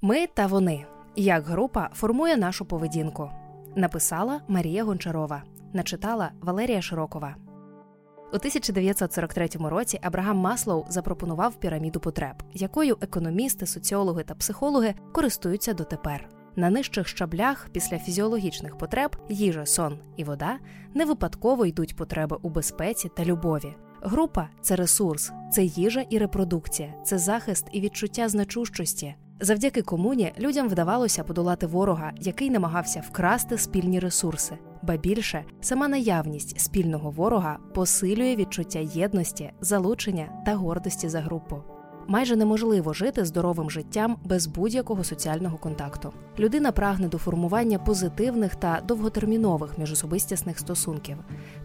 Ми та вони. Як група формує нашу поведінку. Написала Марія Гончарова. Начитала Валерія Широкова. У 1943 році Абрагам Маслоу запропонував піраміду потреб, якою економісти, соціологи та психологи користуються дотепер. На нижчих щаблях після фізіологічних потреб їжа, сон і вода не випадково йдуть потреби у безпеці та любові. Група це ресурс, це їжа і репродукція, це захист і відчуття значущості. Завдяки комуні людям вдавалося подолати ворога, який намагався вкрасти спільні ресурси. Ба більше сама наявність спільного ворога посилює відчуття єдності, залучення та гордості за групу. Майже неможливо жити здоровим життям без будь-якого соціального контакту. Людина прагне до формування позитивних та довготермінових міжособистісних стосунків.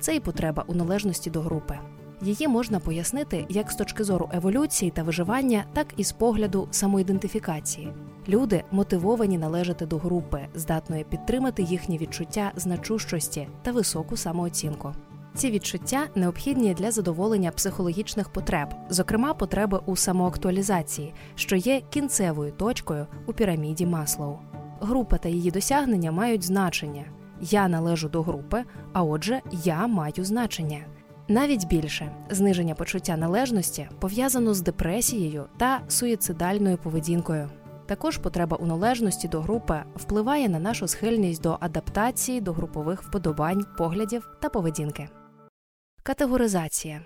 Це і потреба у належності до групи. Її можна пояснити як з точки зору еволюції та виживання, так і з погляду самоідентифікації. Люди мотивовані належати до групи, здатної підтримати їхні відчуття значущості та високу самооцінку. Ці відчуття необхідні для задоволення психологічних потреб, зокрема потреби у самоактуалізації, що є кінцевою точкою у піраміді Маслоу. Група та її досягнення мають значення. Я належу до групи, а отже, я маю значення. Навіть більше зниження почуття належності пов'язано з депресією та суїцидальною поведінкою. Також потреба у належності до групи впливає на нашу схильність до адаптації до групових вподобань, поглядів та поведінки. Категоризація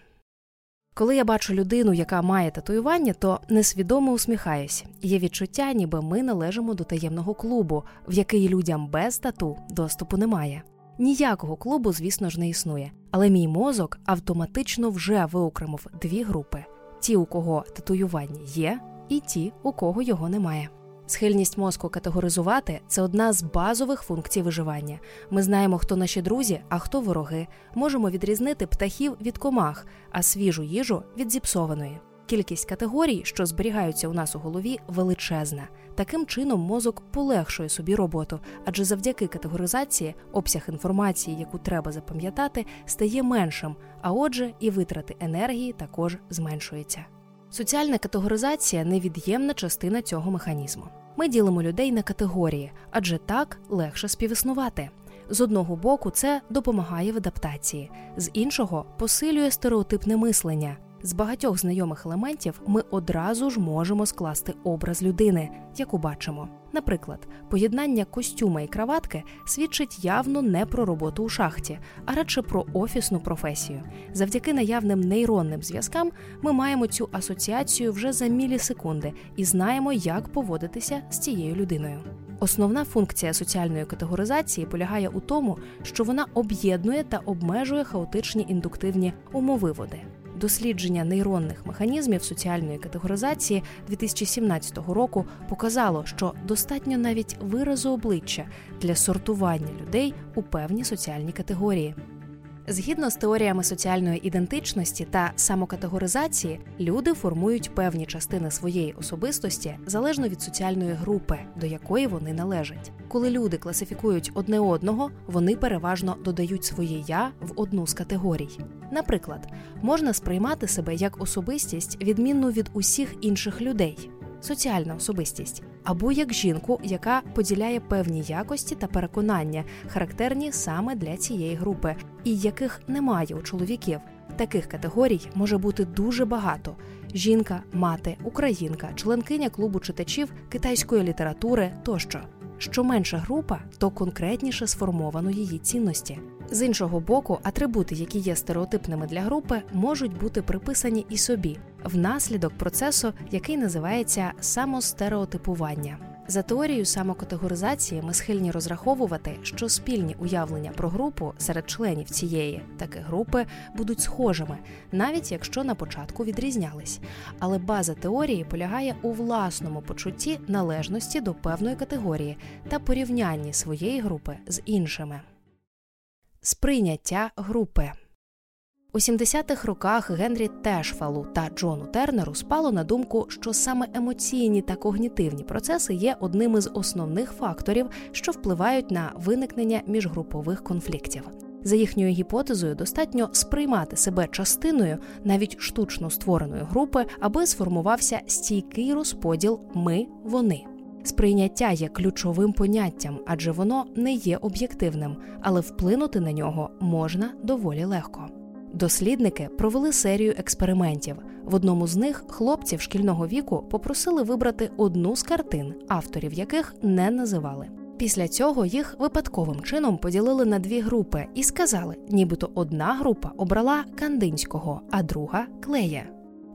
коли я бачу людину, яка має татуювання, то несвідомо усміхаюсь. Є відчуття, ніби ми належимо до таємного клубу, в який людям без тату доступу немає. Ніякого клубу, звісно ж, не існує, але мій мозок автоматично вже виокремив дві групи: ті, у кого татуювання є, і ті, у кого його немає. Схильність мозку категоризувати це одна з базових функцій виживання. Ми знаємо, хто наші друзі, а хто вороги. Можемо відрізнити птахів від комах, а свіжу їжу від зіпсованої. Кількість категорій, що зберігаються у нас у голові, величезна. Таким чином мозок полегшує собі роботу, адже завдяки категоризації обсяг інформації, яку треба запам'ятати, стає меншим, а отже, і витрати енергії також зменшуються. Соціальна категоризація невід'ємна частина цього механізму. Ми ділимо людей на категорії, адже так легше співіснувати. З одного боку, це допомагає в адаптації, з іншого посилює стереотипне мислення. З багатьох знайомих елементів ми одразу ж можемо скласти образ людини, яку бачимо. Наприклад, поєднання костюма і краватки свідчить явно не про роботу у шахті, а радше про офісну професію. Завдяки наявним нейронним зв'язкам ми маємо цю асоціацію вже за мілісекунди і знаємо, як поводитися з цією людиною. Основна функція соціальної категоризації полягає у тому, що вона об'єднує та обмежує хаотичні індуктивні умовиводи. Дослідження нейронних механізмів соціальної категоризації 2017 року показало, що достатньо навіть виразу обличчя для сортування людей у певні соціальні категорії. Згідно з теоріями соціальної ідентичності та самокатегоризації, люди формують певні частини своєї особистості залежно від соціальної групи, до якої вони належать. Коли люди класифікують одне одного, вони переважно додають своє я в одну з категорій. Наприклад, можна сприймати себе як особистість, відмінну від усіх інших людей соціальна особистість, або як жінку, яка поділяє певні якості та переконання, характерні саме для цієї групи, і яких немає у чоловіків. Таких категорій може бути дуже багато: жінка, мати, українка, членкиня клубу читачів китайської літератури тощо. Що менша група, то конкретніше сформовано її цінності. З іншого боку, атрибути, які є стереотипними для групи, можуть бути приписані і собі внаслідок процесу, який називається самостереотипування. За теорією самокатегоризації ми схильні розраховувати, що спільні уявлення про групу серед членів цієї таки групи будуть схожими, навіть якщо на початку відрізнялись. Але база теорії полягає у власному почутті належності до певної категорії та порівнянні своєї групи з іншими. Сприйняття групи у 70-х роках Генрі Тешфалу та Джону Тернеру спало на думку, що саме емоційні та когнітивні процеси є одним із основних факторів, що впливають на виникнення міжгрупових конфліктів. За їхньою гіпотезою, достатньо сприймати себе частиною навіть штучно створеної групи, аби сформувався стійкий розподіл ми вони. Сприйняття є ключовим поняттям, адже воно не є об'єктивним, але вплинути на нього можна доволі легко. Дослідники провели серію експериментів. В одному з них хлопців шкільного віку попросили вибрати одну з картин, авторів яких не називали. Після цього їх випадковим чином поділили на дві групи і сказали, нібито одна група обрала Кандинського, а друга клея.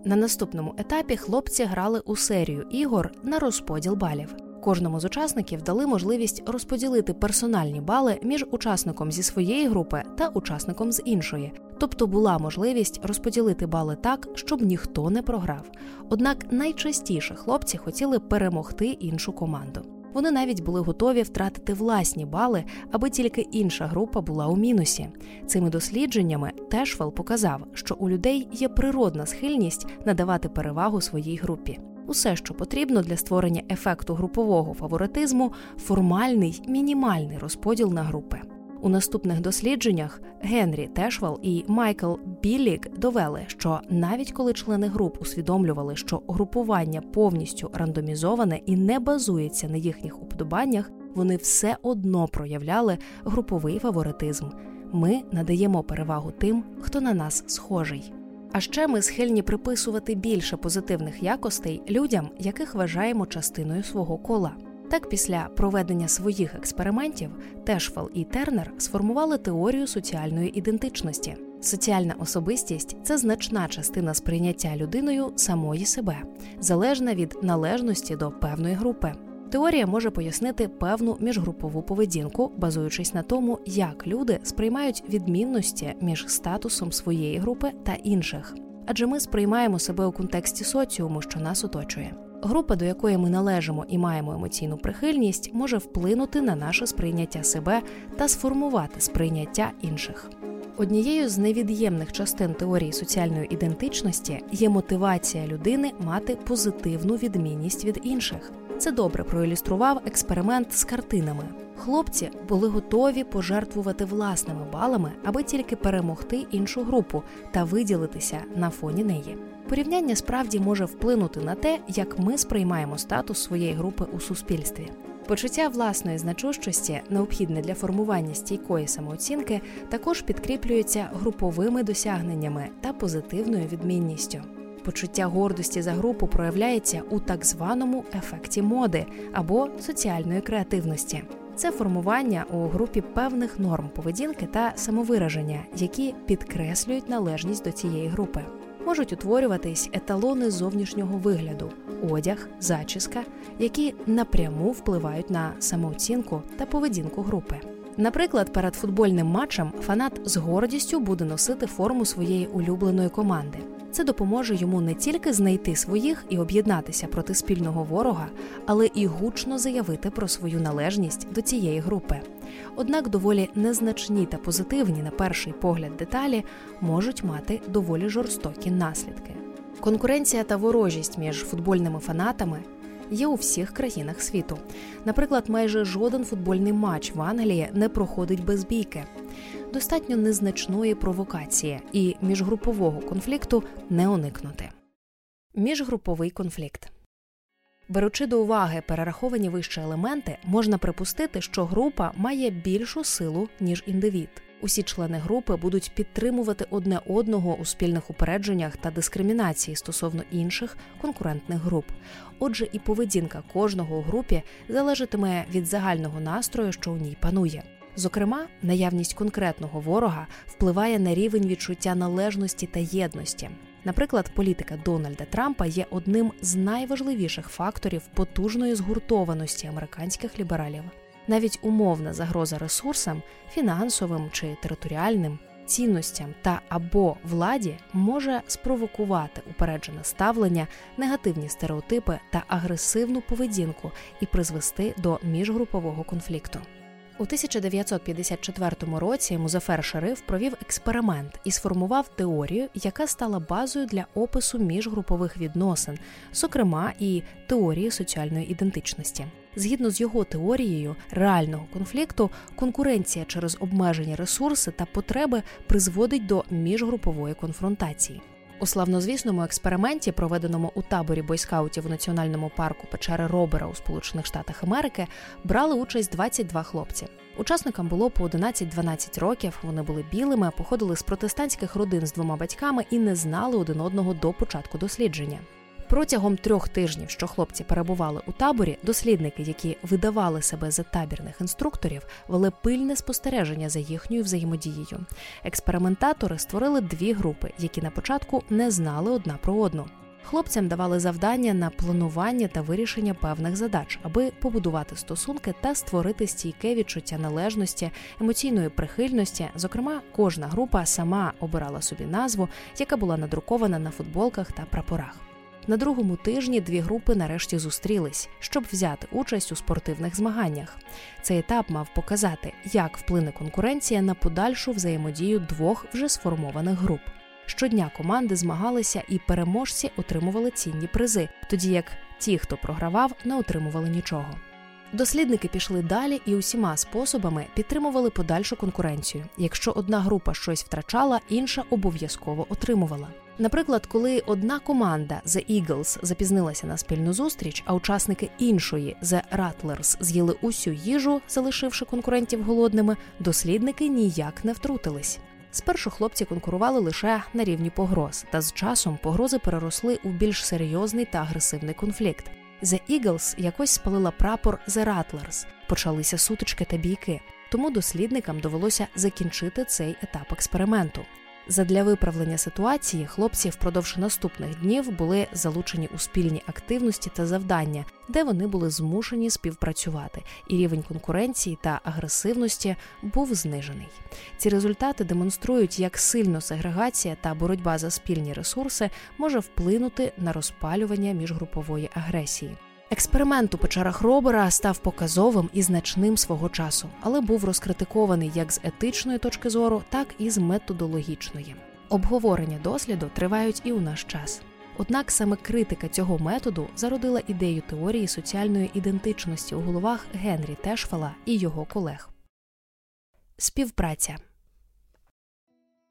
На наступному етапі хлопці грали у серію ігор на розподіл балів. Кожному з учасників дали можливість розподілити персональні бали між учасником зі своєї групи та учасником з іншої, тобто була можливість розподілити бали так, щоб ніхто не програв. Однак найчастіше хлопці хотіли перемогти іншу команду. Вони навіть були готові втратити власні бали, аби тільки інша група була у мінусі. Цими дослідженнями Тешвел показав, що у людей є природна схильність надавати перевагу своїй групі. Усе, що потрібно для створення ефекту групового фаворитизму, формальний мінімальний розподіл на групи. У наступних дослідженнях Генрі Тешвал і Майкл Білік довели, що навіть коли члени груп усвідомлювали, що групування повністю рандомізоване і не базується на їхніх уподобаннях, вони все одно проявляли груповий фаворитизм. Ми надаємо перевагу тим, хто на нас схожий. А ще ми схильні приписувати більше позитивних якостей людям, яких вважаємо частиною свого кола. Так, після проведення своїх експериментів Тешфел і Тернер сформували теорію соціальної ідентичності. Соціальна особистість це значна частина сприйняття людиною самої себе, залежна від належності до певної групи. Теорія може пояснити певну міжгрупову поведінку, базуючись на тому, як люди сприймають відмінності між статусом своєї групи та інших, адже ми сприймаємо себе у контексті соціуму, що нас оточує. Група, до якої ми належимо і маємо емоційну прихильність, може вплинути на наше сприйняття себе та сформувати сприйняття інших. Однією з невід'ємних частин теорії соціальної ідентичності є мотивація людини мати позитивну відмінність від інших. Це добре проілюстрував експеримент з картинами. Хлопці були готові пожертвувати власними балами, аби тільки перемогти іншу групу та виділитися на фоні неї. Порівняння справді може вплинути на те, як ми сприймаємо статус своєї групи у суспільстві. Почуття власної значущості, необхідне для формування стійкої самооцінки, також підкріплюється груповими досягненнями та позитивною відмінністю. Почуття гордості за групу проявляється у так званому ефекті моди або соціальної креативності. Це формування у групі певних норм поведінки та самовираження, які підкреслюють належність до цієї групи можуть утворюватись еталони зовнішнього вигляду, одяг, зачіска, які напряму впливають на самооцінку та поведінку групи. Наприклад, перед футбольним матчем фанат з гордістю буде носити форму своєї улюбленої команди. Це допоможе йому не тільки знайти своїх і об'єднатися проти спільного ворога, але і гучно заявити про свою належність до цієї групи. Однак доволі незначні та позитивні на перший погляд деталі можуть мати доволі жорстокі наслідки. Конкуренція та ворожість між футбольними фанатами є у всіх країнах світу. Наприклад, майже жоден футбольний матч в Англії не проходить без бійки. Достатньо незначної провокації і міжгрупового конфлікту не уникнути. Міжгруповий конфлікт. Беручи до уваги перераховані вище елементи, можна припустити, що група має більшу силу ніж індивід. Усі члени групи будуть підтримувати одне одного у спільних упередженнях та дискримінації стосовно інших конкурентних груп. Отже, і поведінка кожного у групі залежатиме від загального настрою, що у ній панує. Зокрема, наявність конкретного ворога впливає на рівень відчуття належності та єдності. Наприклад, політика Дональда Трампа є одним з найважливіших факторів потужної згуртованості американських лібералів. Навіть умовна загроза ресурсам, фінансовим чи територіальним цінностям та або владі може спровокувати упереджене ставлення, негативні стереотипи та агресивну поведінку і призвести до міжгрупового конфлікту. У 1954 році Музафер Шериф провів експеримент і сформував теорію, яка стала базою для опису міжгрупових відносин, зокрема і теорії соціальної ідентичності. Згідно з його теорією реального конфлікту, конкуренція через обмежені ресурси та потреби призводить до міжгрупової конфронтації. У славнозвісному експерименті, проведеному у таборі бойскаутів у національному парку Печери Робера у Сполучених Штатах Америки, брали участь 22 хлопці. Учасникам було по 11-12 років. Вони були білими, походили з протестантських родин з двома батьками і не знали один одного до початку дослідження. Протягом трьох тижнів, що хлопці перебували у таборі, дослідники, які видавали себе за табірних інструкторів, вели пильне спостереження за їхньою взаємодією. Експериментатори створили дві групи, які на початку не знали одна про одну. Хлопцям давали завдання на планування та вирішення певних задач, аби побудувати стосунки та створити стійке відчуття належності, емоційної прихильності. Зокрема, кожна група сама обирала собі назву, яка була надрукована на футболках та прапорах. На другому тижні дві групи нарешті зустрілись, щоб взяти участь у спортивних змаганнях. Цей етап мав показати, як вплине конкуренція на подальшу взаємодію двох вже сформованих груп. Щодня команди змагалися і переможці отримували цінні призи, тоді як ті, хто програвав, не отримували нічого. Дослідники пішли далі і усіма способами підтримували подальшу конкуренцію. Якщо одна група щось втрачала, інша обов'язково отримувала. Наприклад, коли одна команда The Eagles запізнилася на спільну зустріч, а учасники іншої The Rattlers з'їли усю їжу, залишивши конкурентів голодними, дослідники ніяк не втрутились. Спершу хлопці конкурували лише на рівні погроз, та з часом погрози переросли у більш серйозний та агресивний конфлікт. The Eagles якось спалила прапор The Rattlers. почалися сутички та бійки. Тому дослідникам довелося закінчити цей етап експерименту. Задля виправлення ситуації хлопці впродовж наступних днів були залучені у спільні активності та завдання, де вони були змушені співпрацювати, і рівень конкуренції та агресивності був знижений. Ці результати демонструють, як сильно сегрегація та боротьба за спільні ресурси може вплинути на розпалювання міжгрупової агресії. Експеримент у печерах Робера став показовим і значним свого часу, але був розкритикований як з етичної точки зору, так і з методологічної. Обговорення досліду тривають і у наш час. Однак саме критика цього методу зародила ідею теорії соціальної ідентичності у головах Генрі Тешфела і його колег. Співпраця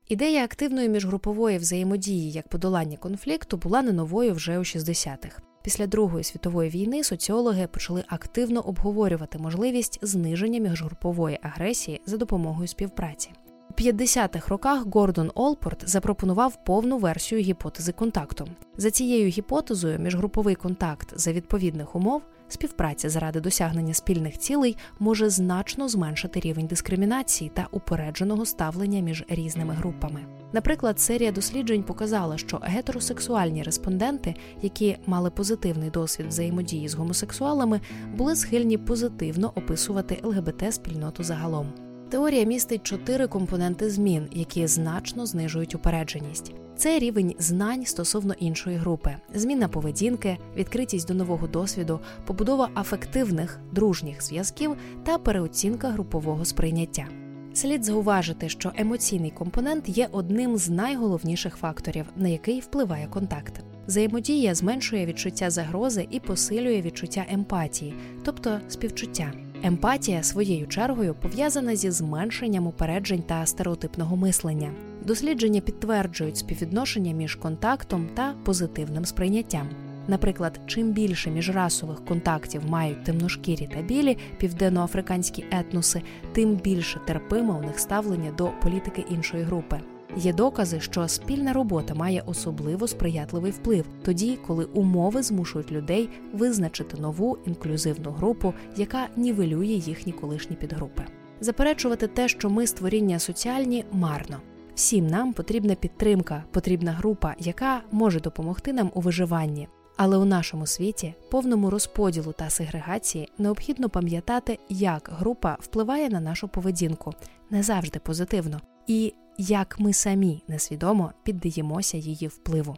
ідея активної міжгрупової взаємодії як подолання конфлікту була не новою вже у 60-х. Після Другої світової війни соціологи почали активно обговорювати можливість зниження міжгрупової агресії за допомогою співпраці. У 50-х роках Гордон Олпорт запропонував повну версію гіпотези контакту. За цією гіпотезою, міжгруповий контакт за відповідних умов співпраця заради досягнення спільних цілей може значно зменшити рівень дискримінації та упередженого ставлення між різними групами. Наприклад, серія досліджень показала, що гетеросексуальні респонденти, які мали позитивний досвід взаємодії з гомосексуалами, були схильні позитивно описувати ЛГБТ спільноту загалом. Теорія містить чотири компоненти змін, які значно знижують упередженість. Це рівень знань стосовно іншої групи, зміна поведінки, відкритість до нового досвіду, побудова афективних дружніх зв'язків та переоцінка групового сприйняття. Слід зауважити, що емоційний компонент є одним з найголовніших факторів, на який впливає контакт. Взаємодія зменшує відчуття загрози і посилює відчуття емпатії, тобто співчуття. Емпатія своєю чергою пов'язана зі зменшенням упереджень та стереотипного мислення. Дослідження підтверджують співвідношення між контактом та позитивним сприйняттям. Наприклад, чим більше міжрасових контактів мають темношкірі та білі південноафриканські етноси, тим більше терпиме у них ставлення до політики іншої групи. Є докази, що спільна робота має особливо сприятливий вплив, тоді, коли умови змушують людей визначити нову інклюзивну групу, яка нівелює їхні колишні підгрупи. Заперечувати те, що ми створіння соціальні, марно. Всім нам потрібна підтримка, потрібна група, яка може допомогти нам у виживанні. Але у нашому світі, повному розподілу та сегрегації, необхідно пам'ятати, як група впливає на нашу поведінку не завжди позитивно, і як ми самі несвідомо піддаємося її впливу.